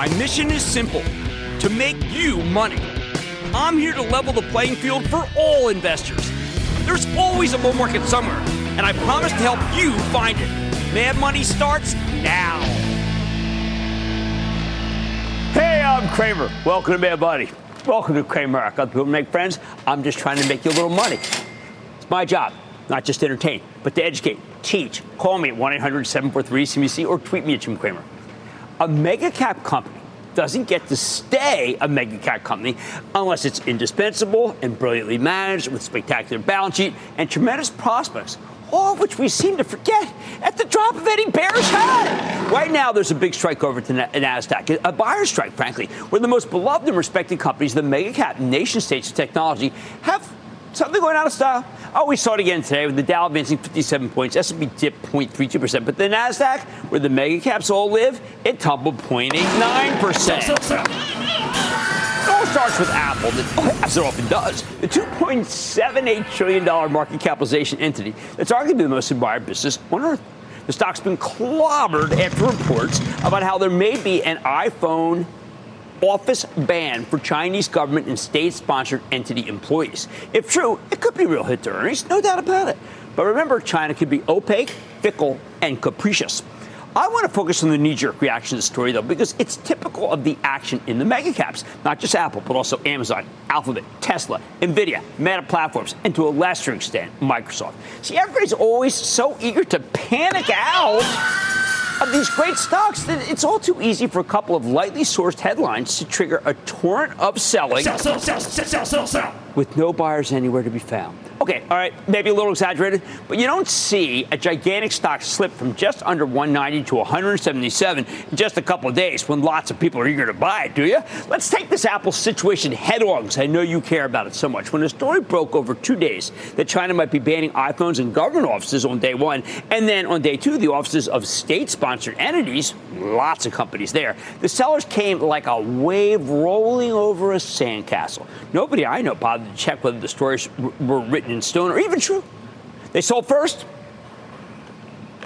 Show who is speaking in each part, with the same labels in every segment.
Speaker 1: My mission is simple to make you money. I'm here to level the playing field for all investors. There's always a bull market somewhere, and I promise to help you find it. Mad Money starts now. Hey, I'm Cramer. Welcome to Mad Money. Welcome to Cramerica. I got people to make friends. I'm just trying to make you a little money. It's my job, not just to entertain, but to educate, teach. Call me at 1 800 743 CNBC or tweet me at Jim Cramer a mega cap company doesn't get to stay a mega cap company unless it's indispensable and brilliantly managed with spectacular balance sheet and tremendous prospects. All of which we seem to forget at the drop of any bearish hat. Right now, there's a big strike over to NASDAQ, a buyer strike, frankly, where the most beloved and respected companies, the mega cap nation states of technology, have something going out of style. Oh, we saw it again today with the Dow advancing 57 points. S&P dipped 0.32%, but the Nasdaq, where the mega caps all live, it tumbled 0.89%. It all starts with Apple, oh, as it often does. The $2.78 trillion market capitalization entity that's arguably the most admired business on earth. The stock's been clobbered after reports about how there may be an iPhone office ban for Chinese government and state sponsored entity employees. If true, it could be a real hit to earnings, no doubt about it. But remember, China could be opaque, fickle, and capricious. I want to focus on the knee jerk reaction to the story, though, because it's typical of the action in the mega caps, not just Apple, but also Amazon, Alphabet, Tesla, Nvidia, Meta Platforms, and to a lesser extent, Microsoft. See, everybody's always so eager to panic out of these great stocks it's all too easy for a couple of lightly sourced headlines to trigger a torrent of selling. Sell, sell, sell, sell, sell, sell. With no buyers anywhere to be found. Okay, all right, maybe a little exaggerated, but you don't see a gigantic stock slip from just under 190 to 177 in just a couple of days when lots of people are eager to buy it, do you? Let's take this Apple situation head on because I know you care about it so much. When the story broke over two days that China might be banning iPhones in government offices on day one, and then on day two, the offices of state sponsored entities, lots of companies there, the sellers came like a wave rolling over a sandcastle. Nobody I know bothered to check whether the stories were written in stone or even true. They sold first.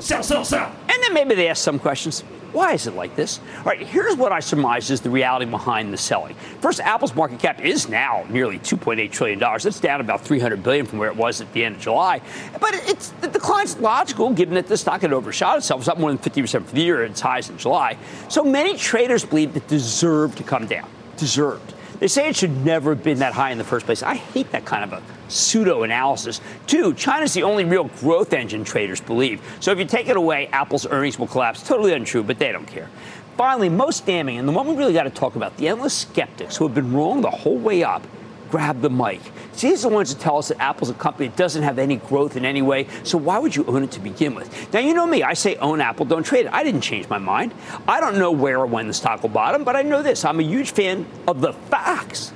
Speaker 1: Sell, sell, sell. And then maybe they asked some questions. Why is it like this? All right, here's what I surmise is the reality behind the selling. First, Apple's market cap is now nearly 2.8 trillion dollars. That's down about 300 billion from where it was at the end of July. But it's the decline's logical given that the stock had overshot itself. It's up more than 50% for the year at its highs in July. So many traders believe it deserved to come down. Deserved. They say it should never have been that high in the first place. I hate that kind of a pseudo analysis. Two, China's the only real growth engine traders believe. So if you take it away, Apple's earnings will collapse. Totally untrue, but they don't care. Finally, most damning, and the one we really got to talk about, the endless skeptics who have been wrong the whole way up grab the mic. Are the ones that tell us that Apple's a company that doesn't have any growth in any way, so why would you own it to begin with? Now, you know me, I say own Apple, don't trade it. I didn't change my mind. I don't know where or when the stock will bottom, but I know this I'm a huge fan of the facts.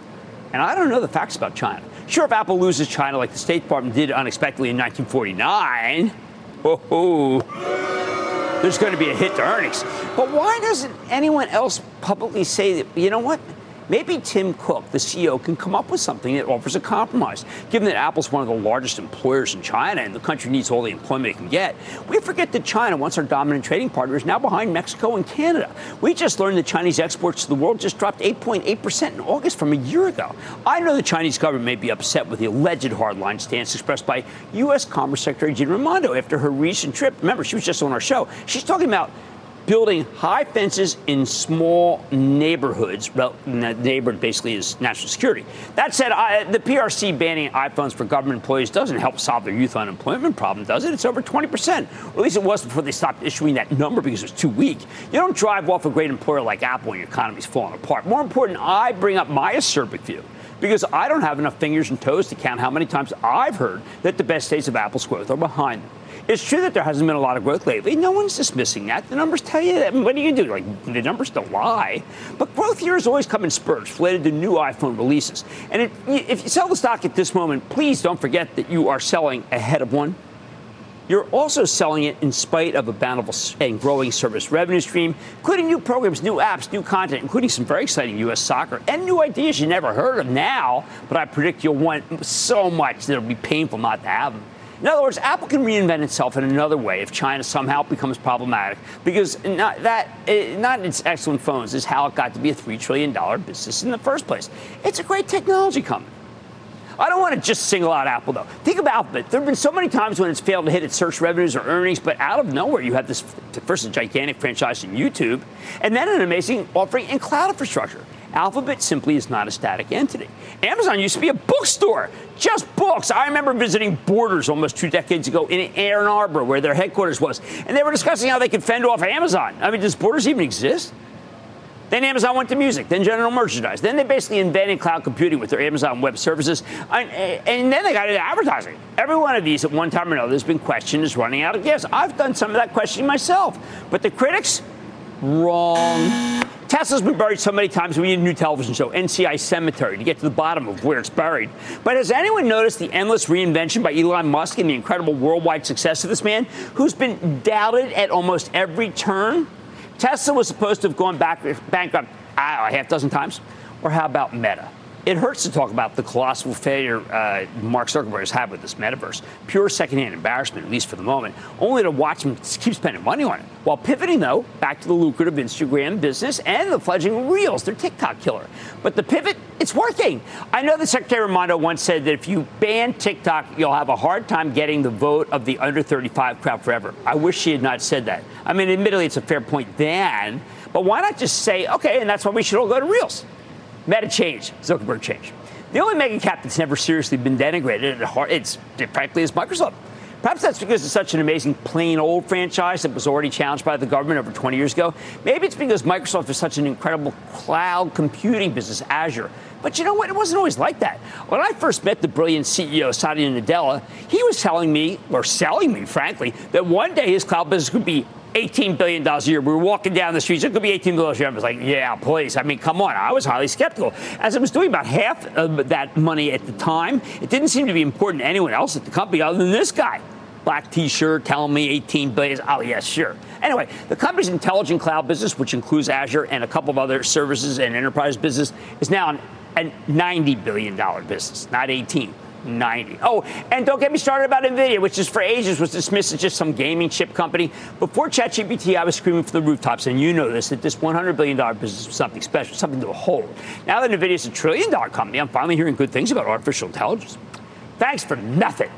Speaker 1: And I don't know the facts about China. Sure, if Apple loses China like the State Department did unexpectedly in 1949, oh, there's going to be a hit to earnings. But why doesn't anyone else publicly say that, you know what? Maybe Tim Cook, the CEO, can come up with something that offers a compromise. Given that Apple's one of the largest employers in China and the country needs all the employment it can get, we forget that China, once our dominant trading partner, is now behind Mexico and Canada. We just learned that Chinese exports to the world just dropped 8.8% in August from a year ago. I know the Chinese government may be upset with the alleged hardline stance expressed by U.S. Commerce Secretary Gina Raimondo after her recent trip. Remember, she was just on our show. She's talking about building high fences in small neighborhoods. Well, neighborhood basically is national security. That said, I, the PRC banning iPhones for government employees doesn't help solve the youth unemployment problem, does it? It's over 20%. Or at least it was before they stopped issuing that number because it was too weak. You don't drive off a great employer like Apple when your economy's falling apart. More important, I bring up my acerbic view because I don't have enough fingers and toes to count how many times I've heard that the best days of Apple's growth are behind them. It's true that there hasn't been a lot of growth lately. No one's dismissing that. The numbers tell you that. What are you do? Like, the numbers don't lie. But growth years always come in spurts related to new iPhone releases. And it, if you sell the stock at this moment, please don't forget that you are selling ahead of one. You're also selling it in spite of a bountiful and growing service revenue stream, including new programs, new apps, new content, including some very exciting U.S. soccer and new ideas you never heard of now, but I predict you'll want so much that it'll be painful not to have them. In other words, Apple can reinvent itself in another way if China somehow becomes problematic, because not that eh, not its excellent phones is how it got to be a three trillion dollar business in the first place. It's a great technology company. I don't want to just single out Apple, though. Think about Alphabet. There have been so many times when it's failed to hit its search revenues or earnings, but out of nowhere, you have this first a gigantic franchise in YouTube, and then an amazing offering in cloud infrastructure. Alphabet simply is not a static entity. Amazon used to be a bookstore, just books. I remember visiting Borders almost two decades ago in Ann Arbor, where their headquarters was, and they were discussing how they could fend off Amazon. I mean, does Borders even exist? Then Amazon went to music, then general merchandise. Then they basically invented cloud computing with their Amazon Web Services. And, and, then they got into advertising. Every one of these at one time or another has been questioned as running out of gas. I've done some of that questioning myself. But the critics, wrong. Tesla's been buried so many times we need a new television show, NCIS Cemetery, to get to the bottom of where it's buried. But has anyone noticed the endless reinvention by Elon Musk and the incredible worldwide success of this man, who's been doubted at almost every turn? Tesla was supposed to have gone back, bankrupt I don't know, a half dozen times. Or how about Meta? It hurts to talk about the colossal failure uh, Mark Zuckerberg has had with this metaverse. Pure secondhand embarrassment, at least for the moment, only to watch him keep spending money on it. While pivoting, though, back to the lucrative Instagram business and the fledgling Reels, their TikTok killer. But the pivot, it's working. I know that Secretary Raimondo once said that if you ban TikTok, you'll have a hard time getting the vote of the under 35 crowd forever. I wish she had not said that. I mean, admittedly, it's a fair point then, but why not just say, okay, and that's why we should all go to Reels? Meta change, Zuckerberg change. The only mega cap that's never seriously been denigrated, it's practically is Microsoft. Perhaps that's because it's such an amazing plain old franchise that was already challenged by the government over 20 years ago. Maybe it's because Microsoft is such an incredible cloud computing business, Azure. But you know what? It wasn't always like that. When I first met the brilliant CEO, Satya Nadella, he was telling me, or selling me, frankly, that one day his cloud business could be $18 billion a year. We were walking down the streets. It could be $18 billion a year. I was like, yeah, please. I mean, come on. I was highly skeptical. As I was doing about half of that money at the time, it didn't seem to be important to anyone else at the company other than this guy. Black t-shirt telling me 18 billion. Oh, yes, sure. Anyway, the company's intelligent cloud business, which includes Azure and a couple of other services and enterprise business, is now an, a $90 billion business, not 18. 90. Oh, and don't get me started about NVIDIA, which is for ages was dismissed as just some gaming chip company. Before ChatGPT, I was screaming from the rooftops, and you know this, that this $100 billion business was something special, something to hold. Now that NVIDIA is a trillion dollar company, I'm finally hearing good things about artificial intelligence. Thanks for nothing.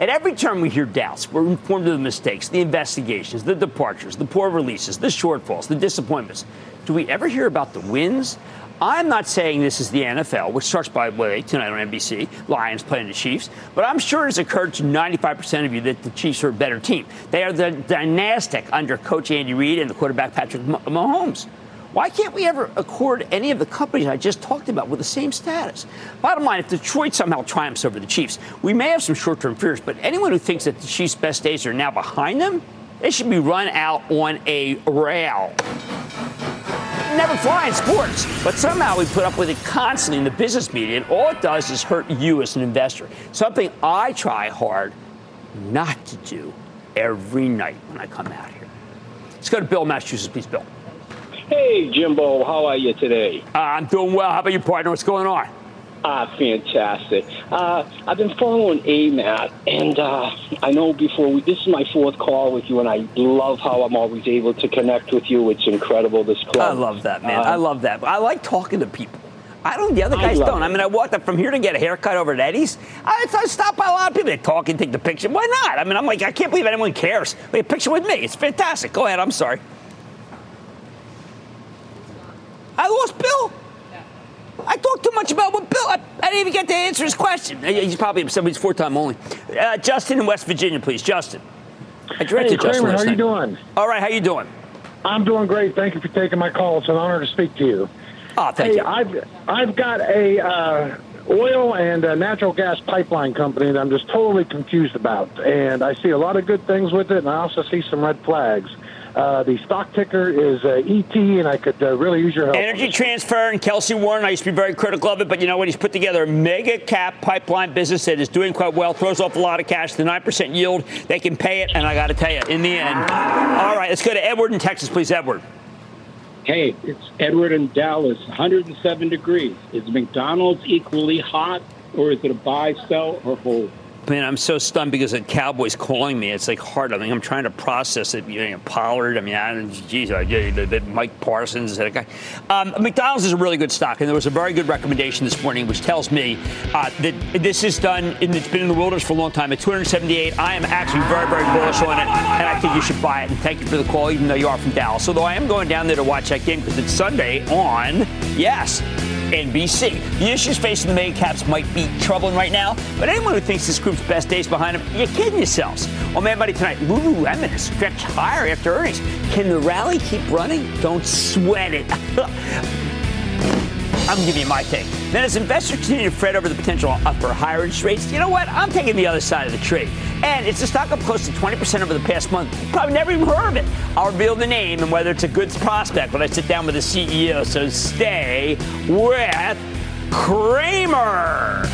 Speaker 1: At every turn, we hear doubts. We're informed of the mistakes, the investigations, the departures, the poor releases, the shortfalls, the disappointments. Do we ever hear about the wins? I'm not saying this is the NFL, which starts, by the way, tonight on NBC. Lions playing the Chiefs. But I'm sure it's occurred to 95% of you that the Chiefs are a better team. They are the dynastic under Coach Andy Reid and the quarterback Patrick Mahomes. Why can't we ever accord any of the companies I just talked about with the same status? Bottom line, if Detroit somehow triumphs over the Chiefs, we may have some short term fears, but anyone who thinks that the Chiefs' best days are now behind them, they should be run out on a rail never fly in sports, but somehow we put up with it constantly in the business media, and all it does is hurt you as an investor. Something I try hard not to do every night when I come out here. Let's go to Bill, Massachusetts, please, Bill.
Speaker 2: Hey, Jimbo, how are you today?
Speaker 1: Uh, I'm doing well. How about you, partner? What's going on?
Speaker 2: Ah, fantastic. Uh, I've been following AMAT, and uh, I know before we, this is my fourth call with you, and I love how I'm always able to connect with you. It's incredible, this club.
Speaker 1: I love that, man. Uh, I love that. I like talking to people. I don't. The other guys I don't. It. I mean, I walked up from here to get a haircut over at Eddie's. I, I stopped by a lot of people. They talk and take the picture. Why not? I mean, I'm like, I can't believe anyone cares. Take a picture with me. It's fantastic. Go ahead. I'm sorry. I lost Bill. I talked too much about what Bill. I, I, didn't even get to answer his question. He's probably somebody's four time only. Uh, Justin in West Virginia, please. Justin.
Speaker 3: I directed hey, Cramer, how are you doing?
Speaker 1: All right, how you doing?
Speaker 3: I'm doing great. Thank you for taking my call. It's an honor to speak to you.
Speaker 1: Oh, thank
Speaker 3: hey,
Speaker 1: you.
Speaker 3: I've I've got a uh, oil and a natural gas pipeline company that I'm just totally confused about. And I see a lot of good things with it, and I also see some red flags. Uh, the stock ticker is uh, ET, and I could uh, really use your help.
Speaker 1: Energy Transfer and Kelcy Warren. I used to be very critical of it, but you know what? He's put together a mega cap pipeline business that is doing quite well, throws off a lot of cash, the 9% yield. They can pay it, and I got to tell you, in the end. All right, let's go to Edward in Texas, please, Edward.
Speaker 4: Hey, it's Edward in Dallas, 107 degrees. Is McDonald's equally hot, or is it a buy, sell, or hold?
Speaker 1: Man, I'm so stunned because the Cowboys calling me. It's like hard. I mean, I'm trying to process it. You know, Pollard. I mean, I, geez, I, Micah Parsons. That guy. Um, McDonald's is a really good stock, and there was a very good recommendation this morning, which tells me uh, that this is done. In, it's been in the wilderness for a long time. At 278, I am actually very, very bullish on it, and I think you should buy it. And thank you for the call, even though you are from Dallas. Although I am going down there to watch that game because it's Sunday on yes NBC. The issues facing the mega caps might be troubling right now, but anyone who thinks this best days behind them, you're kidding yourselves. On Mad Money, tonight, Lululemon has stretched higher after earnings. Can the rally keep running? Don't sweat it. I'm giving you my take. Then, as investors continue to fret over the potential for higher interest rates, you know what? I'm taking the other side of the trade. And it's a stock up close to 20% over the past month. Probably never even heard of it. I'll reveal the name and whether it's a good prospect when I sit down with the CEO. So stay with Cramer.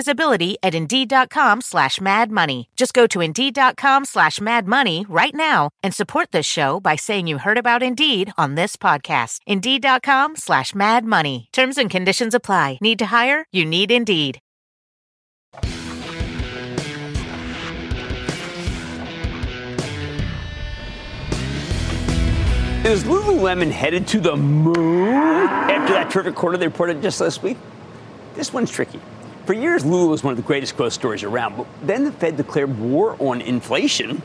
Speaker 5: visibility at Indeed.com slash Mad Money. Just go to Indeed.com slash Mad Money right now and support this show by saying you heard about Indeed on this podcast. Indeed.com slash Mad Money. Terms and conditions apply. Need to hire? You need Indeed.
Speaker 1: Is Lululemon headed to the moon after that terrific quarter they reported just last week? This one's tricky. For years, Lulu was one of the greatest growth stories around, but then the Fed declared war on inflation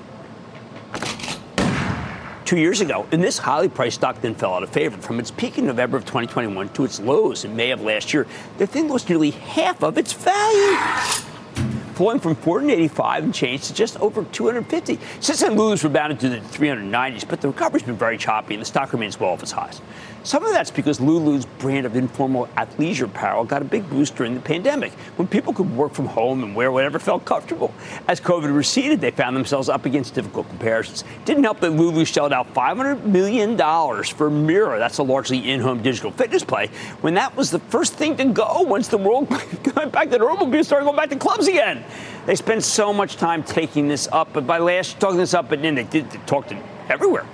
Speaker 1: two years ago, and this highly priced stock then fell out of favor. From its peak in November of 2021 to its lows in May of last year, the thing lost nearly half of its value falling from 485 and change to just over 250. Since then, Lulu's rebounded to the 390s, but the recovery's been very choppy and the stock remains well off its highs. Some of that's because Lulu's brand of informal athleisure apparel got a big boost during the pandemic when people could work from home and wear whatever felt comfortable. As COVID receded, they found themselves up against difficult comparisons. Didn't help that Lulu shelled out $500 million for Mirror. That's a largely in home digital fitness play. When that was the first thing to go once the world went back to normal, people started going back to clubs again. They spent so much time taking this up, but by last talking this up, and then they did talk it everywhere.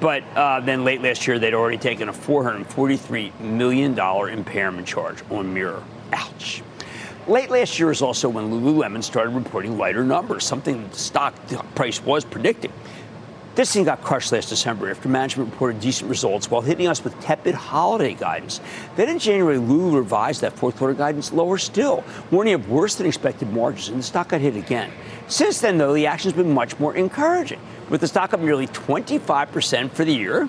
Speaker 1: But uh, then late last year, they'd already taken a $443 million impairment charge on Mirror. Ouch. Late last year is also when Lululemon started reporting lighter numbers, something the stock price was predicting. This thing got crushed last December after management reported decent results while hitting us with tepid holiday guidance. Then in January, Lulu revised that fourth quarter guidance lower still, warning of worse than expected margins, and the stock got hit again. Since then, though, the action has been much more encouraging, with the stock up nearly 25% for the year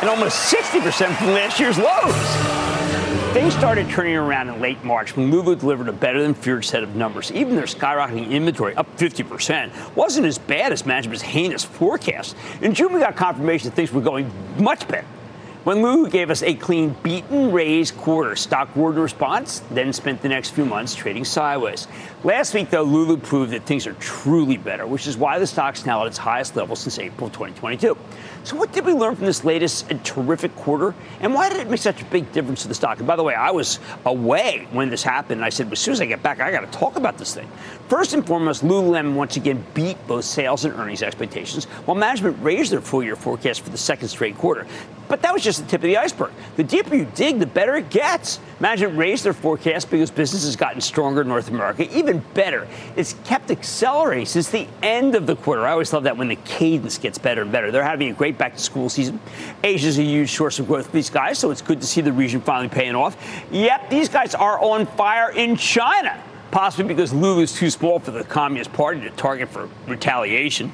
Speaker 1: and almost 60% from last year's lows. Things started turning around in late March when Lulu delivered a better than feared set of numbers. Even their skyrocketing inventory, up 50%, wasn't as bad as management's heinous forecast. In June, we got confirmation that things were going much better. When Lulu gave us a clean beaten raised quarter, stock word response, then spent the next few months trading sideways. Last week, though, Lulu proved that things are truly better, which is why the stock's now at its highest level since April 2022. So, what did we learn from this latest and terrific quarter? And why did it make such a big difference to the stock? And by the way, I was away when this happened. And I said, as soon as I get back, I got to talk about this thing. First and foremost, Lululemon once again beat both sales and earnings expectations, while management raised their full year forecast for the second straight quarter. But that was just the tip of the iceberg. The deeper you dig, the better it gets. Management raised their forecast because business has gotten stronger in North America. Even better, it's kept accelerating since the end of the quarter. I always love that when the cadence gets better and better. They're having a great back to school season. Asia is a huge source of growth for these guys, so it's good to see the region finally paying off. Yep, these guys are on fire in China, possibly because Lulu is too small for the Communist Party to target for retaliation.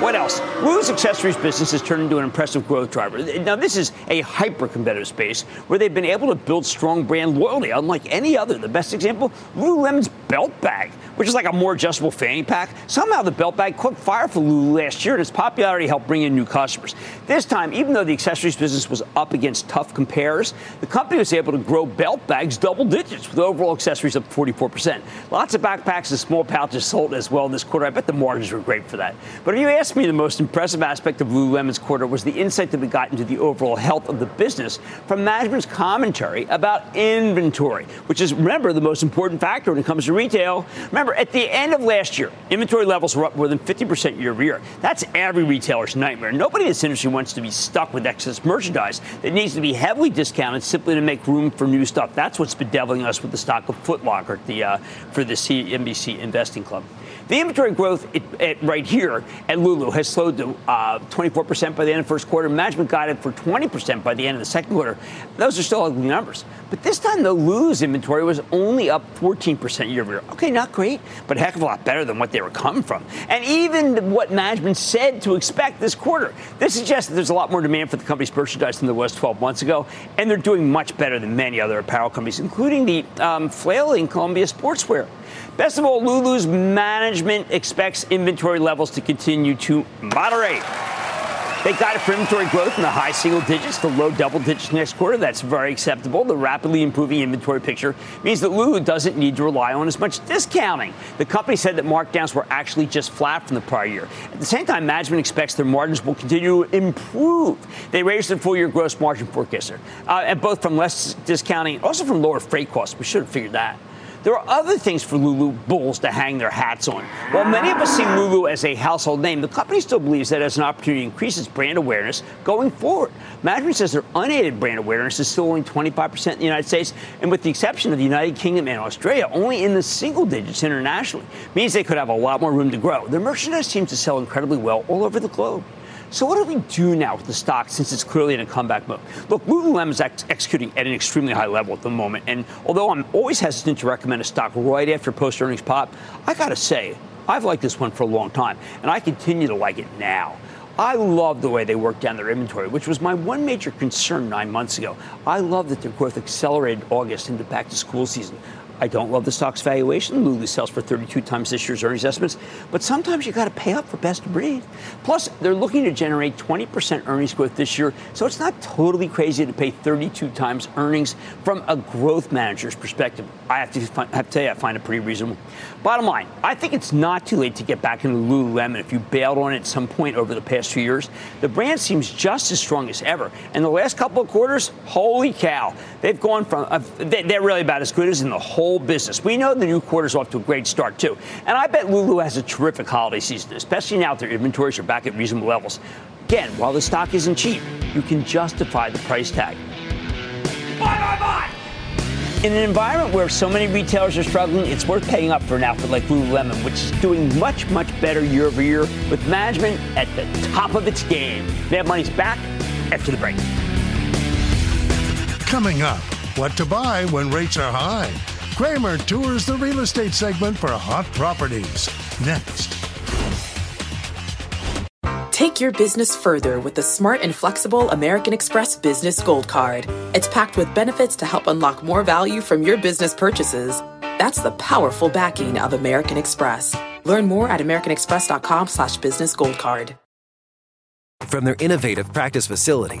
Speaker 1: What else? Lulu's accessories business has turned into an impressive growth driver. Now, this is a hyper competitive space where they've been able to build strong brand loyalty, unlike any other. The best example Lululemon's belt bag, which is like a more adjustable fanny pack. Somehow the belt bag caught fire for Lulu last year, and its popularity helped bring in new customers. This time, even though the accessories business was up against tough compares, the company was able to grow belt bags double digits, with overall accessories up 44%. Lots of backpacks and small pouches sold as well this quarter. I bet the margins were great for that. But if you ask me, the most impressive aspect of Lululemon's quarter was the insight that we got into the overall health of the business from management's commentary about inventory, which is, remember, the most important factor when it comes to retail. Remember, at the end of last year, inventory levels were up more than 50% year over year. That's every retailer's nightmare. Nobody in this industry wants to be stuck with excess merchandise that needs to be heavily discounted simply to make room for new stuff. That's what's bedeviling us with the stock of Foot Locker the, uh, for the CNBC Investing Club. The inventory growth it, it, right here at Lulu has slowed to uh, 24% by the end of the first quarter. Management guided for 20% by the end of the second quarter. Those are still ugly numbers. But this time, the Lulu's inventory was only up 14% year over year. Okay, not great, but a heck of a lot better than what they were coming from. And even what management said to expect this quarter. This suggests that there's a lot more demand for the company's merchandise than there was 12 months ago, and they're doing much better than many other apparel companies, including the um, flailing Columbia Sportswear. Best of all, Lulu's management expects inventory levels to continue to moderate. They guided for inventory growth in the high single digits to low double digits next quarter. That's very acceptable. The rapidly improving inventory picture means that Lulu doesn't need to rely on as much discounting. The company said that markdowns were actually just flat from the prior year. At the same time, management expects their margins will continue to improve. They raised their full year gross margin forecast, uh, and both from less discounting, also from lower freight costs. We should have figured that. There are other things for Lulu bulls to hang their hats on. While many of us see Lulu as a household name, the company still believes that as an opportunity to increase its brand awareness going forward. Management says their unaided brand awareness is still only 25% in the United States, and with the exception of the United Kingdom and Australia, only in the single digits internationally. Means they could have a lot more room to grow. Their merchandise seems to sell incredibly well all over the globe. So what do we do now with the stock since it's clearly in a comeback mode? Look, Lululemon is ex- executing at an extremely high level at the moment, and although I'm always hesitant to recommend a stock right after post earnings pop, I got to say I've liked this one for a long time, and I continue to like it now. I love the way they worked down their inventory, which was my one major concern nine months ago. I love that their growth accelerated August into back to school season. I don't love the stock's valuation. Lulu sells for 32 times this year's earnings estimates, but sometimes you got to pay up for best of breed. Plus, they're looking to generate 20% earnings growth this year, so it's not totally crazy to pay 32 times earnings from a growth manager's perspective. I have to, find, have to tell you, I find it pretty reasonable. Bottom line, I think it's not too late to get back into Lululemon if you bailed on it at some point over the past few years. The brand seems just as strong as ever, and the last couple of quarters, holy cow, they've gone from uh, they're really about as good as in the whole business. We know the new quarter's off to a great start too, and I bet Lulu has a terrific holiday season, especially now that their inventories are back at reasonable levels. Again, while the stock isn't cheap, you can justify the price tag. Buy, buy, buy! In an environment where so many retailers are struggling, it's worth paying up for an outfit like Lululemon, which is doing much, much better year over year with management at the top of its game. Mad Money's back after the break.
Speaker 6: Coming up, what to buy when rates are high. Cramer tours the real estate segment for hot properties. Next.
Speaker 7: Take your business further with the smart and flexible American Express Business Gold Card. It's packed with benefits to help unlock more value from your business purchases. That's the powerful backing of American Express. Learn more at americanexpress.com slash business gold card.
Speaker 8: From their innovative practice facility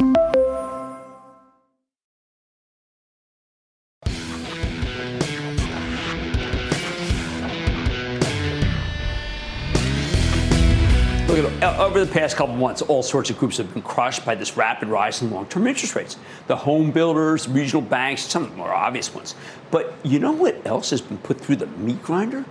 Speaker 1: Uh, over the past couple months, all sorts of groups have been crushed by this rapid rise in long term interest rates. The home builders, regional banks, some of the more obvious ones. But you know what else has been put through the meat grinder?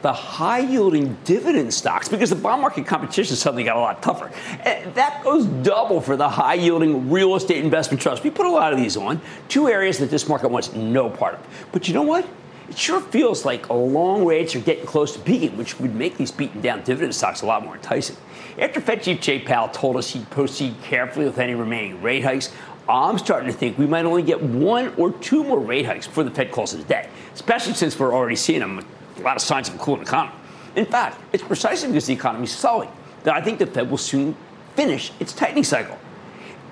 Speaker 1: The high yielding dividend stocks, because the bond market competition suddenly got a lot tougher. And that goes double for the high yielding real estate investment trust. We put a lot of these on, two areas that this market wants no part of. But you know what? It sure feels like long rates are getting close to peaking, which would make these beaten down dividend stocks a lot more enticing. After Fed Chief Jay Powell told us he'd proceed carefully with any remaining rate hikes, I'm starting to think we might only get one or two more rate hikes before the Fed calls it a day, especially since we're already seeing them a lot of signs of a cooling economy. In fact, it's precisely because the economy is slowing that I think the Fed will soon finish its tightening cycle.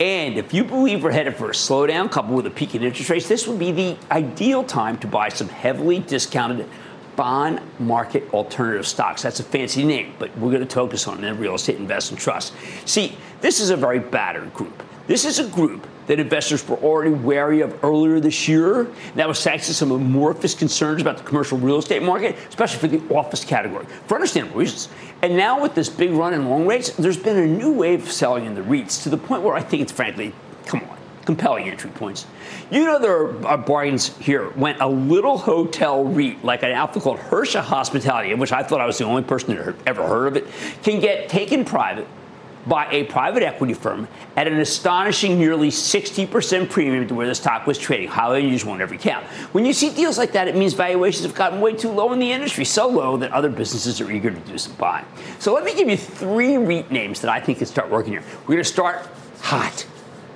Speaker 1: And if you believe we're headed for a slowdown coupled with a peak in interest rates, this would be the ideal time to buy some heavily discounted bond market alternative stocks. That's a fancy name, but we're going to focus on the real estate investment trust. See, this is a very battered group. This is a group that investors were already wary of earlier this year. That was thanks to some amorphous concerns about the commercial real estate market, especially for the office category, for understandable reasons. And now with this big run in long rates, there's been a new wave of selling in the REITs to the point where I think it's frankly, come on, compelling entry points. You know there are bargains here when a little hotel REIT, like an outfit called Hersha Hospitality, in which I thought I was the only person that ever heard of it, can get taken private by a private equity firm at an astonishing nearly 60% premium to where the stock was trading. Highly unusual on every count. When you see deals like that, it means valuations have gotten way too low in the industry, so low that other businesses are eager to do some buying. So let me give you three REIT names that I think can start working here. We're going to start hot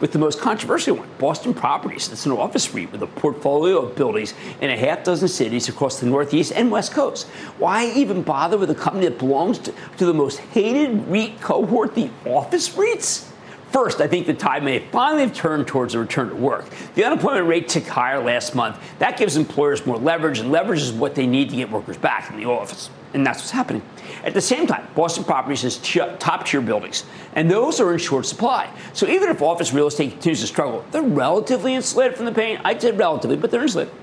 Speaker 1: with the most controversial one, Boston Properties. It's an office REIT with a portfolio of buildings in a half dozen cities across the Northeast and West Coast. Why even bother with a company that belongs to, to the most hated REIT cohort, the office REITs? First, I think the tide may finally have turned towards a return to work. The unemployment rate ticked higher last month. That gives employers more leverage, and leverage is what they need to get workers back in the office. And that's what's happening. At the same time, Boston Properties has top tier buildings, and those are in short supply. So even if office real estate continues to struggle, they're relatively insulated from the pain. I'd say relatively, but they're insulated.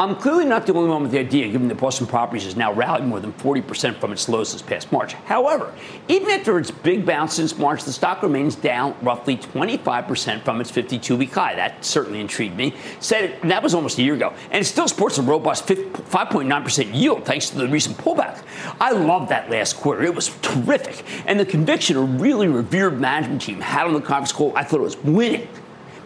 Speaker 1: I'm clearly not the only one with the idea, given that Boston Properties has now rallied more than 40% from its lows this past March. However, even after its big bounce since March, the stock remains down roughly 25% from its 52 week high. That certainly intrigued me. Said that was almost a year ago, and it still sports a robust 5.9% yield thanks to the recent pullback. I love that last quarter. It was terrific. And the conviction a really revered management team had on the conference call, I thought it was winning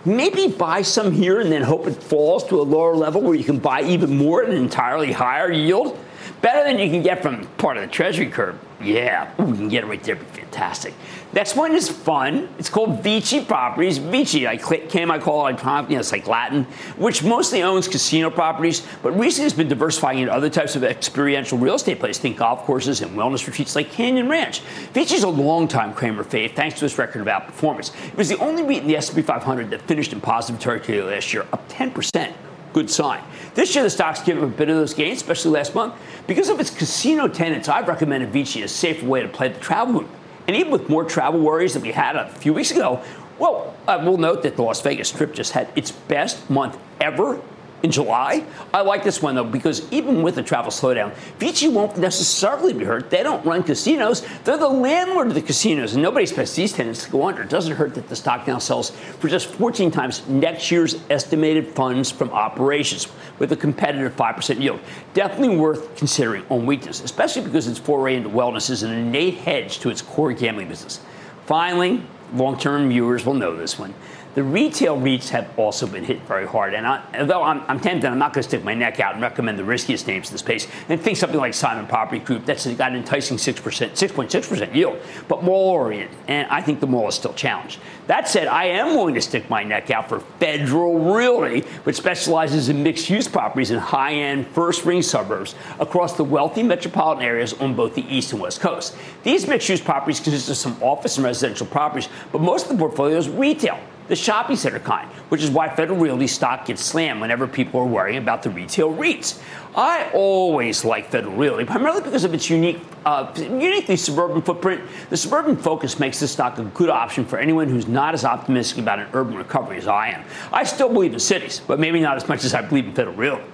Speaker 1: maybe buy some here and then hope it falls to a lower level where you can buy even more at an entirely higher yield. Better than you can get from part of the Treasury curve. Yeah, we can get it right there. Fantastic. Next one is fun. It's called Vici Properties. Vici, I came, I call it, you know, it's like Latin, which mostly owns casino properties, but recently has been diversifying into other types of experiential real estate places. Think golf courses and wellness retreats like Canyon Ranch. Vici is a longtime Cramer fave, thanks to its record of outperformance. It was the only REIT in the S&P 500 that finished in positive territory last year, up 10% good sign. This year, the stock's given a bit of those gains, especially last month. Because of its casino tenants, I've recommended Vici as a safer way to play the travel route. And even with more travel worries than we had a few weeks ago, well, uh, we'll note that the Las Vegas Strip just had its best month ever in July. I like this one though because even with the travel slowdown, Vici won't necessarily be hurt. They don't run casinos. They're the landlord of the casinos, and nobody expects these tenants to go under. It doesn't hurt that the stock now sells for just 14 times next year's estimated funds from operations with a competitive 5% yield. Definitely worth considering on weakness, especially because its foray into wellness is an innate hedge to its core gambling business. Finally, long term viewers will know this one. The retail REITs have also been hit very hard. And I, although I'm, I'm, tempted, I'm not going to stick my neck out and recommend the riskiest names in the space. And think something like Simon Property Group. That's got an enticing 6%, 6.6% yield, but mall oriented. And I think the mall is still challenged. That said, I am willing to stick my neck out for Federal Realty, which specializes in mixed use properties in high end first ring suburbs across the wealthy metropolitan areas on both the east and west coast. These mixed use properties consist of some office and residential properties, but most of the portfolio is retail the shopping center kind, which is why Federal Realty stock gets slammed whenever people are worrying about the retail REITs. I always like Federal Realty, primarily because of its unique, uh, uniquely suburban footprint. The suburban focus makes this stock a good option for anyone who's not as optimistic about an urban recovery as I am. I still believe in cities, but maybe not as much as I believe in Federal Realty.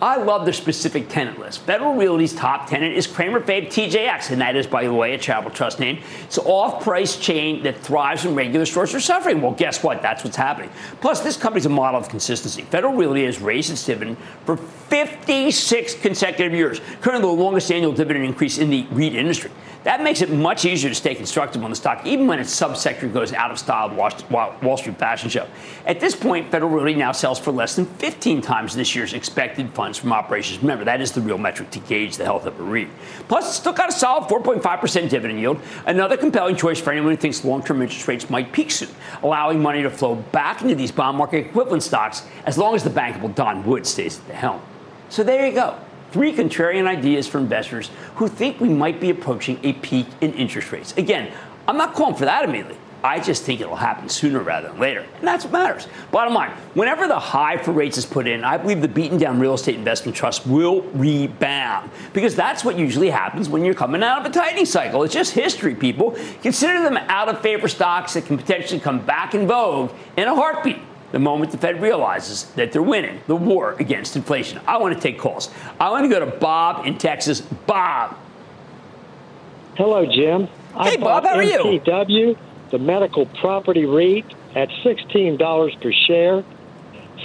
Speaker 1: I love their specific tenant list. Federal Realty's top tenant is Cramer Fave TJX, and that is, by the way, a charitable trust name. It's an off-price chain that thrives when regular stores are suffering. Well, guess what? That's what's happening. Plus, this company's a model of consistency. Federal Realty has raised its dividend for 56 consecutive years, currently the longest annual dividend increase in the REIT industry. That makes it much easier to stay constructive on the stock, even when its subsector goes out of style Wall Street fashion show. At this point, Federal Realty now sells for less than 15 times this year's expected funds from operations. Remember, that is the real metric to gauge the health of a REIT. Plus, it's still got a solid 4.5% dividend yield, another compelling choice for anyone who thinks long-term interest rates might peak soon, allowing money to flow back into these bond market equivalent stocks as long as the bankable Don Wood stays at the helm. So there you go. Three contrarian ideas for investors who think we might be approaching a peak in interest rates. Again, I'm not calling for that immediately. I just think it'll happen sooner rather than later. And that's what matters. Bottom line, whenever the high for rates is put in, I believe the beaten down real estate investment trust will rebound because that's what usually happens when you're coming out of a tightening cycle. It's just history, people. Consider them out of favor stocks that can potentially come back in vogue in a heartbeat the moment the Fed realizes that they're winning the war against inflation. I want to take calls. I want to go to Bob in Texas. Bob.
Speaker 9: Hello, Jim.
Speaker 1: Hey, I Bob, how are you?
Speaker 9: MPW, the medical property REIT, at $16 per share.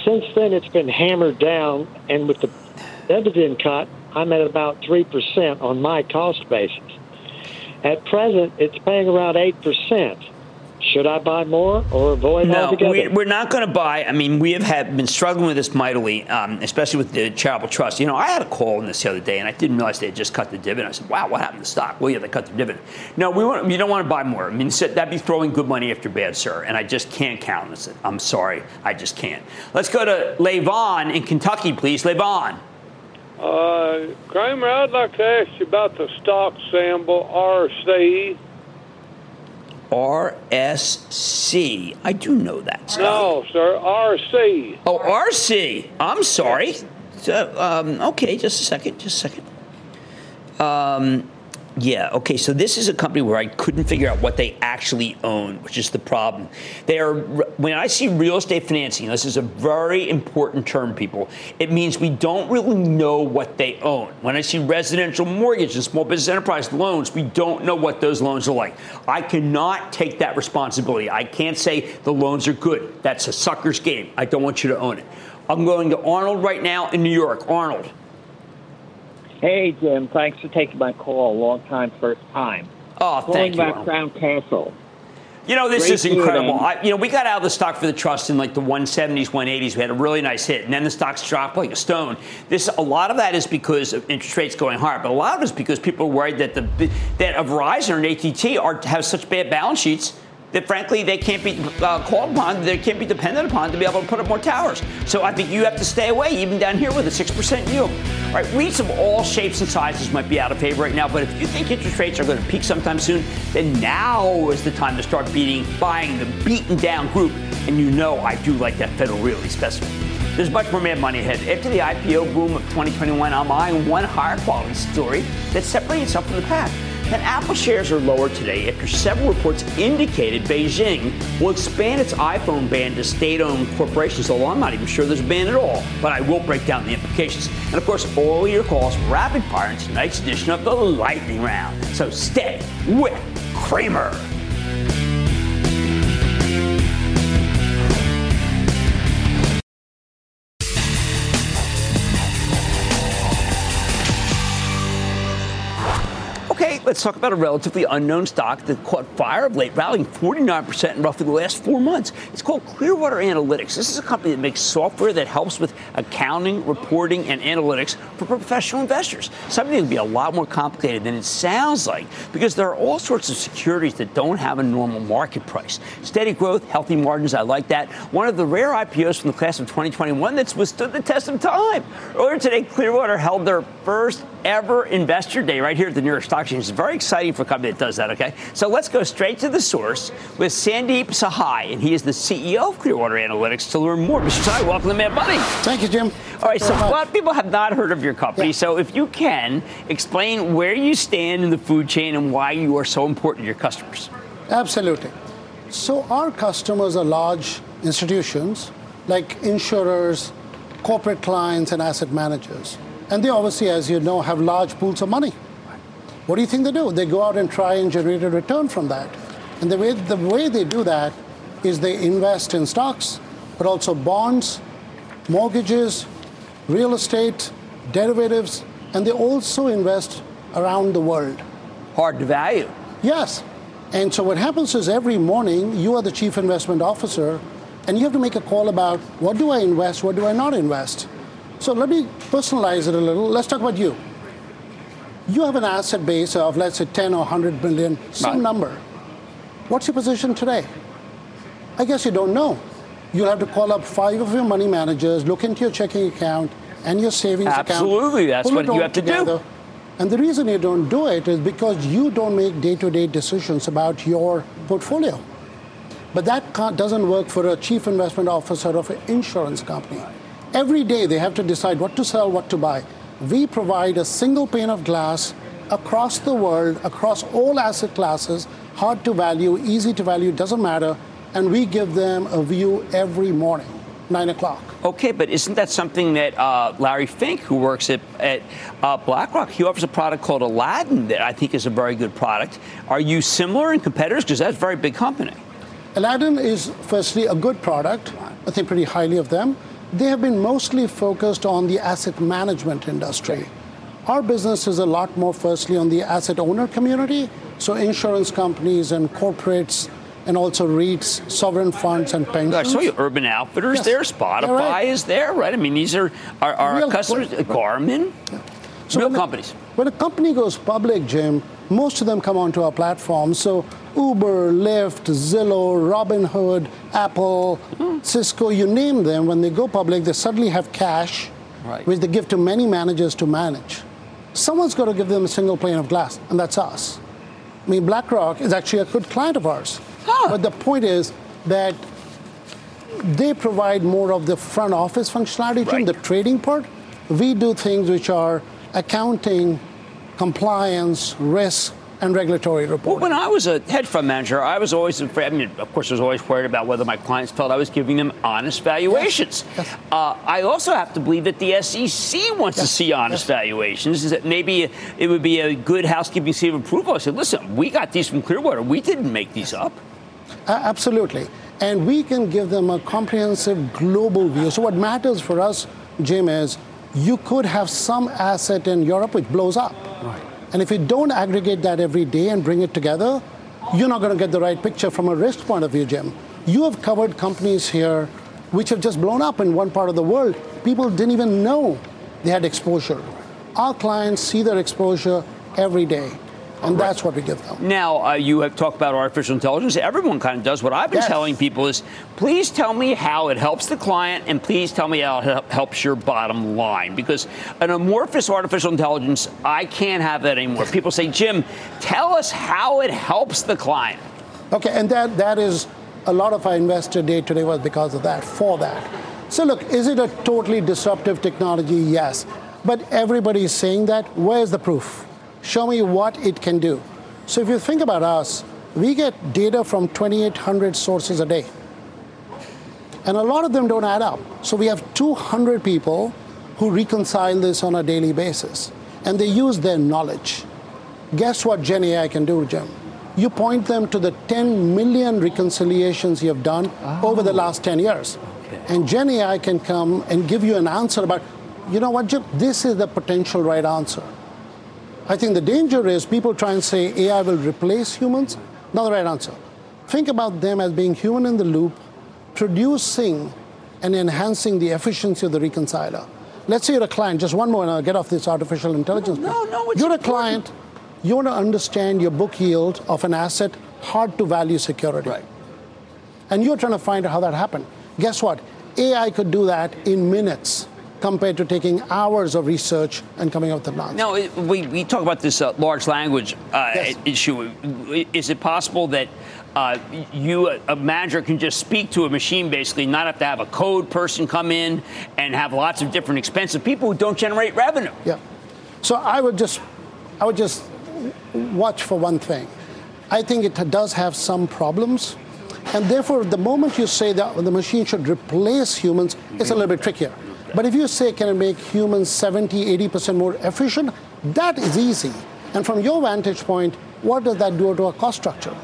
Speaker 9: Since then, it's been hammered down, and with the dividend cut, I'm at about 3% on my cost basis. At present, it's paying around 8%. Should I buy more or avoid
Speaker 1: no,
Speaker 9: altogether?
Speaker 1: We, are not going to buy. I mean, we have had, been struggling with this mightily, um, especially with the charitable trust. You know, I had a call on this the other day, and I didn't realize they had just cut the dividend. I said, "Wow, what happened to the stock?" Well, yeah, they cut the dividend. No, we want, you don't want to buy more. I mean, that'd be throwing good money after bad, sir. And I just can't count on it. I'm sorry, I just can't. Let's go to Levon in Kentucky, please. Levon.
Speaker 10: Uh, Cramer, I'd like to ask you about the stock symbol RC.
Speaker 1: RSC. I do know that.
Speaker 10: No, sir, RC.
Speaker 1: Oh, RC. I'm sorry. So, um, okay, just a second. Just a second. Um, yeah, okay, so this is a company where I couldn't figure out what they actually own, which is the problem. They are when I see real estate financing, this is a very important term, people. It means we don't really know what they own. When I see residential mortgage and small business enterprise loans, we don't know what those loans are like. I cannot take that responsibility. I can't say the loans are good. That's a sucker's game. I don't want you to own it. I'm going to Arnold right now in New York. Arnold.
Speaker 11: Hey, Jim. Thanks for taking my call. Long time, first time.
Speaker 1: Oh,
Speaker 11: Calling
Speaker 1: thank you.
Speaker 11: about Crown Castle.
Speaker 1: You know, this
Speaker 11: Great
Speaker 1: is incredible. I, you know, we got out of the stock for the trust in like the 170s, 180s. We had a really nice hit, and then the stocks dropped like a stone. This, a lot of that is because of interest rates going higher, but a lot of it is because people are worried that the that a Verizon and AT&T are have such bad balance sheets that frankly they can't be uh, called upon, they can't be dependent upon to be able to put up more towers. So I think you have to stay away, even down here with a six percent yield. All right, REITs of all shapes and sizes might be out of favor right now, but if you think interest rates are going to peak sometime soon, then now is the time to start beating, buying the beaten down group. And you know I do like that Federal Realty specimen. There's much more mad money ahead. After the IPO boom of 2021, I'm eyeing one higher quality story that separates itself from the pack. And Apple shares are lower today after several reports indicated Beijing will expand its iPhone ban to state-owned corporations. Although I'm not even sure there's a ban at all, but I will break down the implications. And of course, all your calls rapid fire in tonight's edition of the Lightning Round. So stay with Cramer. Let's talk about a relatively unknown stock that caught fire of late, rallying 49% in roughly the last four months. It's called Clearwater Analytics. This is a company that makes software that helps with accounting, reporting, and analytics for professional investors. Something that can be a lot more complicated than it sounds like because there are all sorts of securities that don't have a normal market price. Steady growth, healthy margins, I like that. One of the rare IPOs from the class of 2021 that's withstood the test of time. Earlier today, Clearwater held their first ever investor day right here at the New York Stock Exchange. Very exciting for a company that does that, okay? So let's go straight to the source with Sandeep Sahai, and he is the CEO of Clearwater Analytics to learn more. Mr. Sahai, welcome to Mad Money.
Speaker 12: Thank you, Jim.
Speaker 1: All right, so a lot of people have not heard of your company. So if you can, explain where you stand in the food chain and why you are so important to your customers.
Speaker 12: Absolutely. So our customers are large institutions like insurers, corporate clients, and asset managers. And they obviously, as you know, have large pools of money. What do you think they do? They go out and try and generate a return from that. And the way, the way they do that is they invest in stocks, but also bonds, mortgages, real estate, derivatives, and they also invest around the world.
Speaker 1: Hard to value.
Speaker 12: Yes. And so what happens is every morning you are the chief investment officer and you have to make a call about what do I invest, what do I not invest. So let me personalize it a little. Let's talk about you. You have an asset base of let's say 10 or 100 billion, some
Speaker 1: Right.
Speaker 12: number. What's your position today? I guess you don't know. You'll have to call up five of your money managers, look into your checking account and your savings account.
Speaker 1: Absolutely, that's what you have to do.
Speaker 12: together. And the reason you don't do it is because you don't make day to day decisions about your portfolio. But that can't, doesn't work for a chief investment officer of an insurance company. Every day they have to decide what to sell, what to buy. We provide a single pane of glass across the world, across all asset classes, hard to value, easy to value, doesn't matter. And we give them a view every morning, 9 o'clock.
Speaker 1: Okay, but isn't that something that uh, Larry Fink, who works at, at uh, BlackRock, he offers a product called Aladdin that I think is a very good product. Are you similar in competitors? Because that's a very big company.
Speaker 12: Aladdin is firstly a good product. I think pretty highly of them. They have been mostly focused on the asset management industry. Our business is a lot more firstly on the asset owner community, so insurance companies and corporates and also REITs, sovereign funds and pensions.
Speaker 1: I saw you, Urban Outfitters
Speaker 12: Yes.
Speaker 1: there, Spotify
Speaker 12: Yeah, right.
Speaker 1: is there, right? I mean, these are our, our customers,
Speaker 12: quick.
Speaker 1: Garmin, real
Speaker 12: when a-
Speaker 1: companies.
Speaker 12: when a company goes public, Jim, most of them come onto our platform. So Uber, Lyft, Zillow, Robinhood, Apple, Cisco, you name them, when they go public, they suddenly have cash,
Speaker 1: Right.
Speaker 12: which they give to many managers to manage. Someone's got to give them a single pane of glass, and that's us. I mean, BlackRock is actually a good client of ours. But the point is that they provide more of the front office functionality, Jim, the trading part. We do things which are accounting, compliance, risk, and regulatory
Speaker 1: Well, when I was a hedge fund manager, I was always afraid. I mean, of course, I was always worried about whether my clients felt I was giving them honest valuations. Uh, I also have to believe that the SEC wants to see honest valuations. Is that maybe it would be a good housekeeping seal of approval? I said, listen, we got these from Clearwater. We didn't make these up.
Speaker 12: A- absolutely. And we can give them a comprehensive global view. So, what matters for us, Jim, is you could have some asset in Europe which blows up.
Speaker 1: Right.
Speaker 12: And if you don't aggregate that every day and bring it together, you're not going to get the right picture from a risk point of view, Jim. You have covered companies here which have just blown up in one part of the world. People didn't even know they had exposure. Our clients see their exposure every day. And right. that's what we give them.
Speaker 1: Now, uh, you have talked about artificial intelligence. Everyone kind of does. What I've been yes. telling people is please tell me how it helps the client and please tell me how it helps your bottom line. Because an amorphous artificial intelligence, I can't have that anymore. People say, Jim, tell us how it helps the client.
Speaker 12: Okay, and that, that is a lot of our investor day today was because of that, for that. So, look, is it a totally disruptive technology? Yes. But everybody is saying that. Where's the proof? Show me what it can do. So if you think about us, we get data from 2,800 sources a day. And a lot of them don't add up. So we have 200 people who reconcile this on a daily basis. And they use their knowledge. Guess what Gen AI can do, Jim? You point them to the 10 million reconciliations you have done oh. over the oh. last 10 years. Okay. And Gen AI can come and give you an answer about, you know what, Jim, this is the potential right answer. I think the danger is people try and say AI will replace humans. Not the right answer. Think about them as being human in the loop, producing and enhancing the efficiency of the reconciler. Let's say you're a client, just one more and I'll get off this artificial intelligence.
Speaker 1: No, no, no
Speaker 12: You're a client, you want to understand your book yield of an asset, hard to value security.
Speaker 1: Right.
Speaker 12: And you're trying to find out how that happened. Guess what? AI could do that in minutes compared to taking hours of research and coming up with an answer.
Speaker 1: Now, we, we talk about this uh, large language uh, yes. issue. Is it possible that uh, you, a manager, can just speak to a machine basically, not have to have a code person come in and have lots of different expensive people who don't generate revenue?
Speaker 12: Yeah. So I would just, I would just watch for one thing. I think it does have some problems. And therefore, the moment you say that the machine should replace humans, it's a little bit trickier. But if you say, can it make humans 70, 80% more efficient? That is easy. And from your vantage point, what does that do to our cost structure?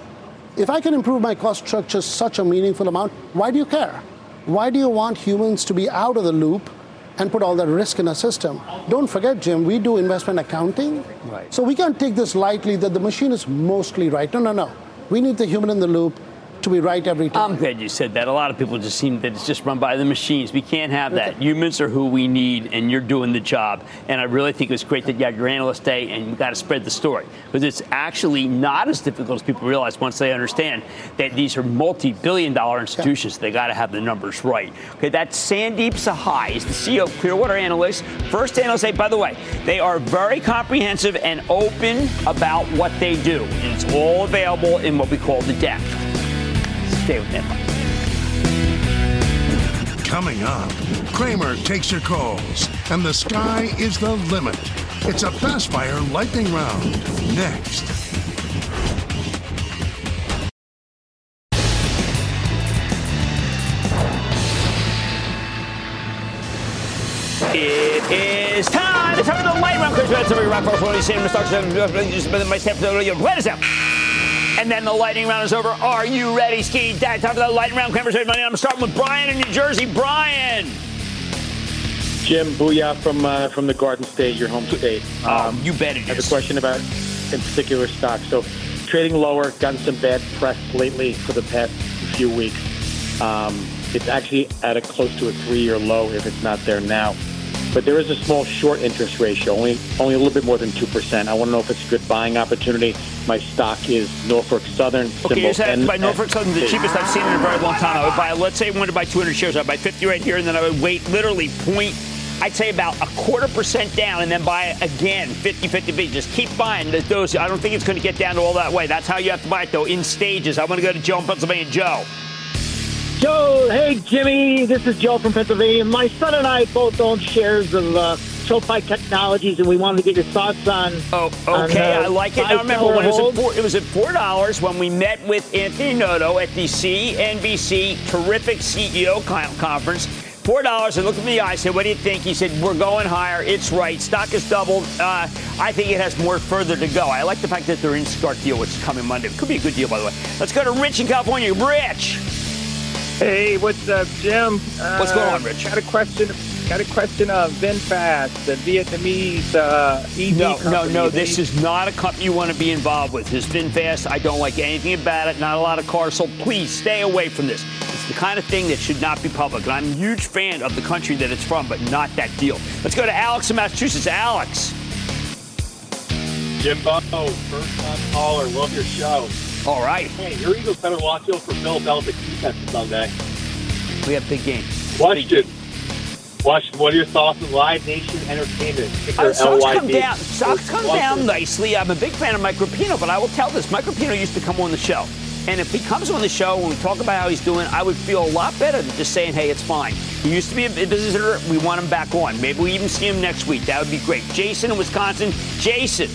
Speaker 12: If I can improve my cost structure such a meaningful amount, why do you care? Why do you want humans to be out of the loop and put all that risk in a system? Don't forget, Jim, we do investment accounting.
Speaker 1: Right.
Speaker 12: So we can't take this lightly that the machine is mostly right. No, no, no. We need the human in the loop to be right every time.
Speaker 1: I'm glad you said that. A lot of people just seem that it's just run by the machines. We can't have that. Okay. Humans are who we need, and you're doing the job. And I really think it was great that you had your analyst day, and you got to spread the story because it's actually not as difficult as people realize once they understand that these are multi-billion-dollar institutions. Yeah. They got to have the numbers right. Okay, that's Sandeep Sahai. He's the CEO of Clearwater Analytics. First analyst day, by the way, they are very comprehensive and open about what they do, and it's all available in what we call the deck. Stay with
Speaker 6: Coming up, Cramer takes your calls, and the sky is the limit. It's a fast fire lightning round. Next.
Speaker 1: It is time to turn the light round. Chris Redson, Rock for 40, Sam, my step, let us out. And then the lightning round is over. Are you ready, Ski Dad? Time for the lightning round conversation. I'm starting with Brian in New Jersey. Brian.
Speaker 13: Jim, booyah from uh, from the Garden State, your home state.
Speaker 1: Um, um, you bet it
Speaker 13: I have a question about in particular stocks. So, trading lower, gotten some bad press lately for the past few weeks. Um, it's actually at a close to a three-year low if it's not there now but there is a small short interest ratio, only only a little bit more than two percent. I want to know if it's a good buying opportunity. My stock is Norfolk Southern.
Speaker 1: Okay, you said by Norfolk Southern, the cheapest I've seen in a very long time. I would buy, let's say, I wanted to buy 200 shares. I'd buy 50 right here, and then I would wait literally point. I'd say about a quarter percent down and then buy again 50 50 B. Just keep buying those. I don't think it's going to get down to all that way. That's how you have to buy it, though, in stages. I want to go to Joe in Pennsylvania. Joe.
Speaker 14: Joe, hey Jimmy, this is Joe from Pennsylvania. My son and I both own shares of uh, SoFi Technologies, and we wanted to get your thoughts on.
Speaker 1: Oh, okay, on, uh, I like it. Now remember, when it was, at four, it was at four dollars when we met with Anthony Noto at the CNBC terrific CEO conference. Four dollars. I looked him in the eye. Said, "What do you think?" He said, "We're going higher. It's right. Stock has doubled. Uh, I think it has more further to go. I like the fact that they're Instacart deal, which is coming Monday. Could be a good deal, by the way. Let's go to Rich in California. Rich.
Speaker 15: Hey, what's up, Jim? Uh,
Speaker 1: What's going on, Rich?
Speaker 15: Got a question. Got a question of VinFast, the Vietnamese uh, EV
Speaker 1: No, no,
Speaker 15: company.
Speaker 1: no.
Speaker 15: They-
Speaker 1: This is not a company you want to be involved with. This VinFast, I don't like anything about it. Not a lot of cars, so please stay away from this. It's the kind of thing that should not be public. And I'm a huge fan of the country that it's from, but not that deal. Let's go to Alex in Massachusetts. Alex.
Speaker 16: Jimbo, first time caller, love your show.
Speaker 1: All right.
Speaker 16: Hey, your Eagles better watch out for Bill Belichick defense Sunday.
Speaker 1: We have big game.
Speaker 16: Question. Watch, what are your thoughts on Live Nation Entertainment?
Speaker 1: Uh, stocks come down. Stocks come down nicely. I'm a big fan of Mike Rapino, but I will tell this: Mike Rapino used to come on the show, and if he comes on the show and we talk about how he's doing, I would feel a lot better than just saying, "Hey, it's fine." He used to be a visitor. We want him back on. Maybe we even see him next week. That would be great. Jason in Wisconsin. Jason.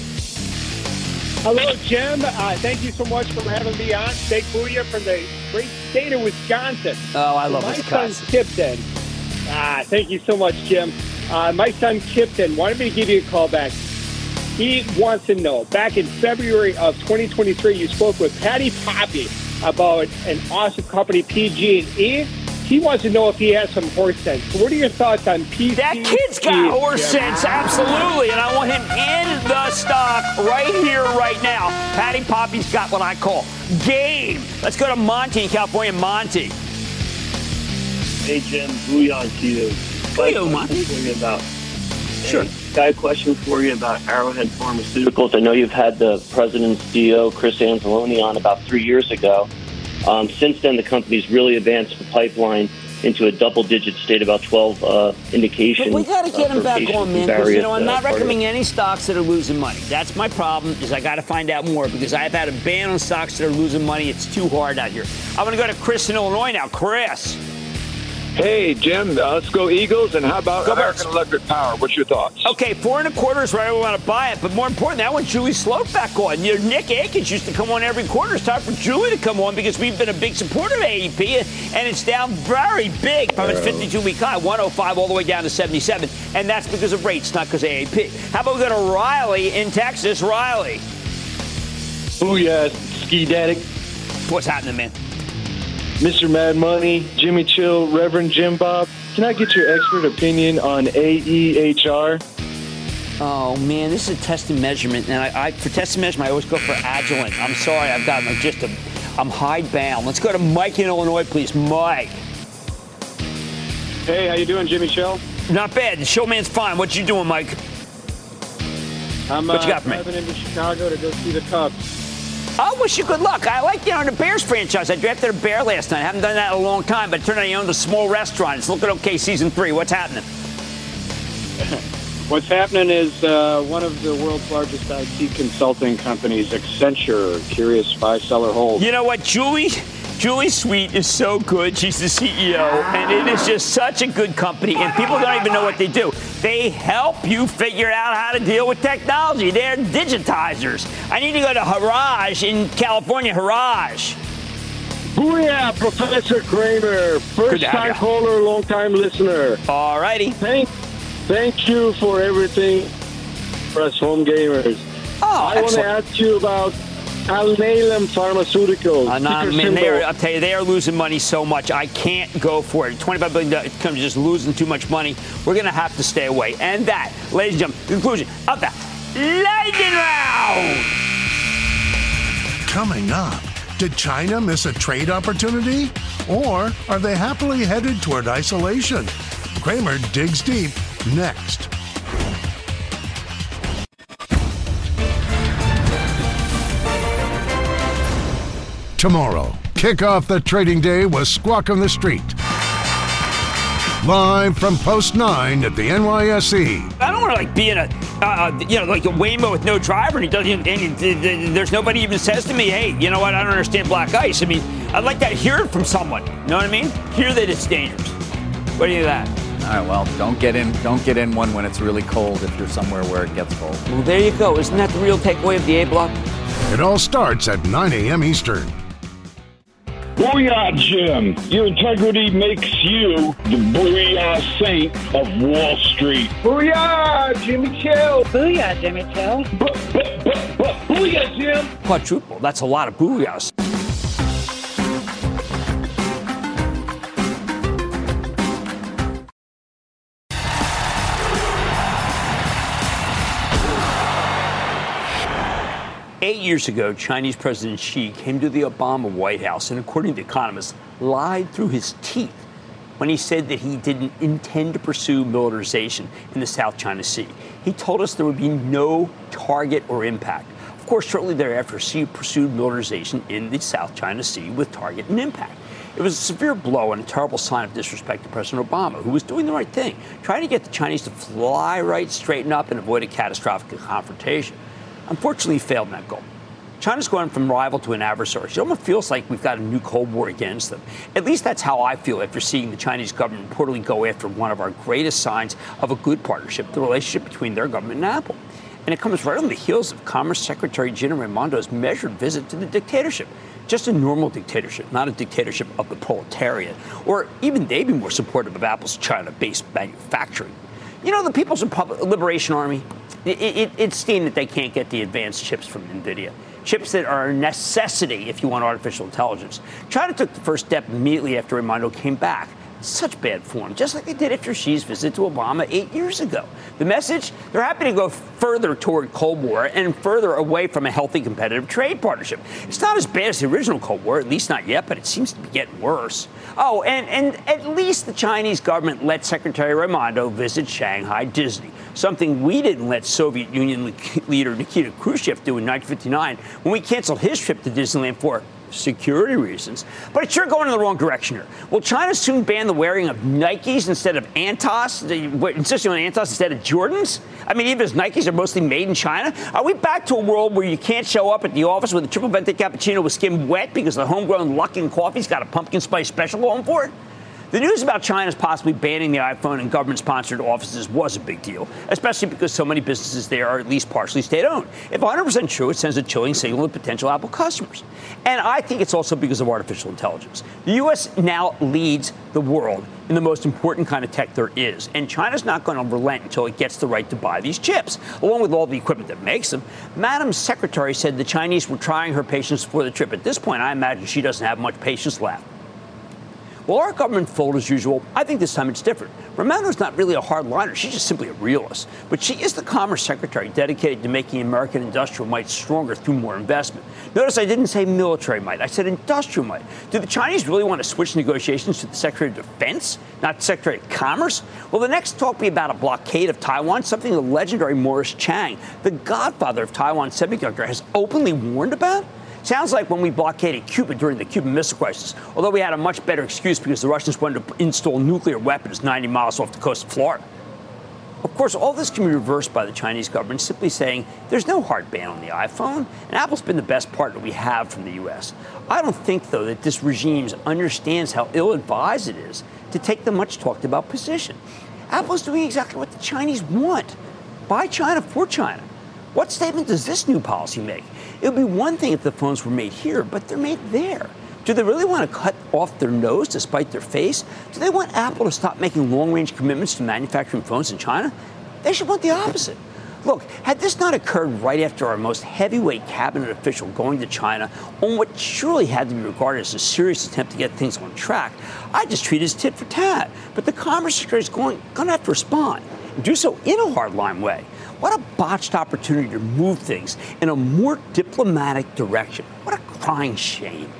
Speaker 4: Hello, Jim. Uh, thank you so much for having me on. Steak Booyah from the great state of Wisconsin.
Speaker 1: Oh, I love
Speaker 4: My
Speaker 1: Wisconsin.
Speaker 4: son Kipton. Ah, thank you so much, Jim. Uh, my son Kipton wanted me to give you a call back. He wants to know. Back in February of 2023, you spoke with Patti Poppe about an awesome company, PG&E. He wants to know if he has some horse sense. So what are your thoughts on PG?
Speaker 1: That kid's got horse sense, absolutely, and I want him in the stock right here, right now. Patti Poppe's got what I call game. Let's go to Monty in California. Monty.
Speaker 17: Hey Jim, booyah to you.
Speaker 1: Booyah, Monty.
Speaker 17: For you about.
Speaker 1: Sure.
Speaker 17: Hey, got a question for you about Arrowhead Pharmaceuticals. I know you've had the president's CEO, Chris Anzalone, on about three years ago. Um, since then, the company's really advanced the pipeline into a double-digit state, about 12 uh, indications.
Speaker 1: But we got to get
Speaker 17: uh,
Speaker 1: him back on, man. Because you know I'm
Speaker 17: uh,
Speaker 1: not
Speaker 17: cardio-
Speaker 1: recommending any stocks that are losing money. That's my problem. Is I got to find out more because I've had a ban on stocks that are losing money. It's too hard out here. I'm going to go to Chris in Illinois now. Chris.
Speaker 18: Hey, Jim, uh, let's go Eagles. And how about American Electric Power? What's your thoughts?
Speaker 1: Okay, four and a quarter is where I want to buy it, but more important, that want Julie Sloat back on. You know, Nick Akins used to come on every quarter. It's time for Julie to come on because we've been a big supporter of AEP, and it's down very big from its 52-week high, 105 all the way down to 77, and that's because of rates, not because of AEP. How about we go to Riley in Texas? Riley.
Speaker 19: Booyah, Ski Daddy.
Speaker 1: What's happening, man?
Speaker 19: Mr. Mad Money, Jimmy Chill, Reverend Jim Bob. Can I get your expert opinion on E AEHR?
Speaker 1: Oh man, this is a test and measurement, and I, I for test and measurement, I always go for Agilent. I'm sorry, I've got like just a, I'm hidebound. Let's go to Mike in Illinois, please. Mike.
Speaker 20: Hey, how you doing, Jimmy Chill?
Speaker 1: Not bad. The showman's fine. What you doing, Mike?
Speaker 20: I'm
Speaker 1: What you
Speaker 20: uh,
Speaker 1: got for me?
Speaker 20: driving into Chicago to go see the Cubs.
Speaker 1: I wish you good luck. I like you know the Bears franchise. I drafted a bear last night. I haven't done that in a long time, but it turned out he owned a small restaurant. It's looking okay. Season three. What's happening?
Speaker 20: What's happening is uh, one of the world's largest IT consulting companies, Accenture, curious buy, seller, hold.
Speaker 1: You know what, Julie? Julie Sweet is so good. She's the CEO, and it is just such a good company. And people don't even know what they do. They help you figure out how to deal with technology. They're digitizers. I need to go to Haraj in California. Haraj.
Speaker 19: Booyah, oh, Professor Cramer. First time caller, long time listener.
Speaker 1: All righty.
Speaker 19: Thank, thank you for everything for us home gamers.
Speaker 1: Oh,
Speaker 19: I want to ask you about Alnylam Pharmaceuticals.
Speaker 1: Uh, nah,
Speaker 19: ticker
Speaker 1: man, they
Speaker 19: symbol
Speaker 1: are, I'll tell you, they are losing money so much. I can't go for it. $25 billion company just losing too much money. We're going to have to stay away. And that, ladies and gentlemen, conclusion of the lightning round.
Speaker 6: Coming up, did China miss a trade opportunity? Or are they happily headed toward isolation? Cramer digs deep next. Tomorrow, kick off the trading day with Squawk on the Street. Live from Post 9 at the NYSE.
Speaker 1: I don't want to like be in a, uh, you know, like a Waymo with no driver, and he doesn't. And he, there's nobody even says to me, "Hey, you know what? I don't understand black ice." I mean, I'd like to hear it from someone. You know what I mean? Hear that it's dangerous. What do you think of that?
Speaker 21: All right, well, don't get in don't get in one when it's really cold if you're somewhere where it gets cold.
Speaker 1: Well, there you go. Isn't that the real takeaway of the A block?
Speaker 6: It all starts at 9 a.m. Eastern.
Speaker 22: Booyah, Jim. Your integrity makes you the booyah saint of Wall Street.
Speaker 4: Booyah, Jimmy Chill.
Speaker 23: Booyah, Jimmy Chill.
Speaker 4: Booyah, Jim.
Speaker 1: Quadruple. That's a lot of booyahs. Eight years ago, Chinese President Xi came to the Obama White House and, according to economists, lied through his teeth when he said that he didn't intend to pursue militarization in the South China Sea. He told us there would be no target or impact. Of course, shortly thereafter, Xi pursued militarization in the South China Sea with target and impact. It was a severe blow and a terrible sign of disrespect to President Obama, who was doing the right thing, trying to get the Chinese to fly right, straighten up, and avoid a catastrophic confrontation. Unfortunately, failed in that goal. China's going from rival to an adversary. It almost feels like we've got a new Cold War against them. At least that's how I feel after seeing the Chinese government reportedly go after one of our greatest signs of a good partnership, the relationship between their government and Apple. And it comes right on the heels of Commerce Secretary Gina Raimondo's measured visit to the dictatorship just a normal dictatorship, not a dictatorship of the proletariat, or even they'd be more supportive of Apple's China based manufacturing. You know, the People's Liberation Army, it, it, it's seen that they can't get the advanced chips from NVIDIA. Chips that are a necessity if you want artificial intelligence. China took the first step immediately after Raimondo came back such bad form, just like they did after Xi's visit to Obama eight years ago. The message they're happy to go further toward Cold War and further away from a healthy competitive trade partnership. It's not as bad as the original Cold War, at least not yet, but it seems to be getting worse. Oh, and, and at least the Chinese government let Secretary Raimondo visit Shanghai Disney, something we didn't let Soviet Union leader Nikita Khrushchev do in 1959 when we canceled his trip to Disneyland for security reasons. But it's sure going in the wrong direction here. Will China soon ban the wearing of Nikes instead of Antas, insisting on Antas instead of Jordans? I mean, even as Nikes are mostly made in China, are we back to a world where you can't show up at the office with a triple venti cappuccino with skim wet because the homegrown Luckin coffee's got a pumpkin spice special going for it? The news about China's possibly banning the iPhone in government sponsored offices was a big deal, especially because so many businesses there are at least partially state owned. If 100% true, it sends a chilling signal to potential Apple customers. And I think it's also because of artificial intelligence. The U.S. now leads the world in the most important kind of tech there is. And China's not going to relent until it gets the right to buy these chips, along with all the equipment that makes them. Madam secretary said the Chinese were trying her patience for the trip. At this point, I imagine she doesn't have much patience left. Well, our government fold as usual. I think this time it's different. Raimondo's not really a hardliner. She's just simply a realist. But she is the Commerce Secretary dedicated to making American industrial might stronger through more investment. Notice I didn't say military might. I said industrial might. Do the Chinese really want to switch negotiations to the Secretary of Defense, not Secretary of Commerce? Will the next talk be about a blockade of Taiwan, something the legendary Morris Chang, the godfather of Taiwan semiconductor, has openly warned about? Sounds like when we blockaded Cuba during the Cuban Missile Crisis, although we had a much better excuse because the Russians wanted to install nuclear weapons 90 miles off the coast of Florida. Of course, all this can be reversed by the Chinese government simply saying there's no hard ban on the iPhone, and Apple's been the best partner we have from the U.S. I don't think, though, that this regime understands how ill advised it is to take the much talked about position. Apple's doing exactly what the Chinese want buy China for China. What statement does this new policy make? It would be one thing if the phones were made here, but they're made there. Do they really want to cut off their nose to spite their face? Do they want Apple to stop making long range commitments to manufacturing phones in China? They should want the opposite. Look, had this not occurred right after our most heavyweight cabinet official going to China on what surely had to be regarded as a serious attempt to get things on track, I'd just treat it as tit for tat. But the Commerce Secretary is going, going to have to respond and do so in a hardline way. What a botched opportunity to move things in a more diplomatic direction. What a crying shame.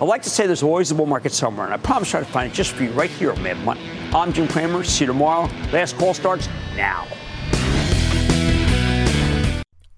Speaker 1: I like to say there's always a bull market somewhere, and I promise to try to find it just for you right here on Mad Money. I'm Jim Cramer. See you tomorrow. Last call starts now.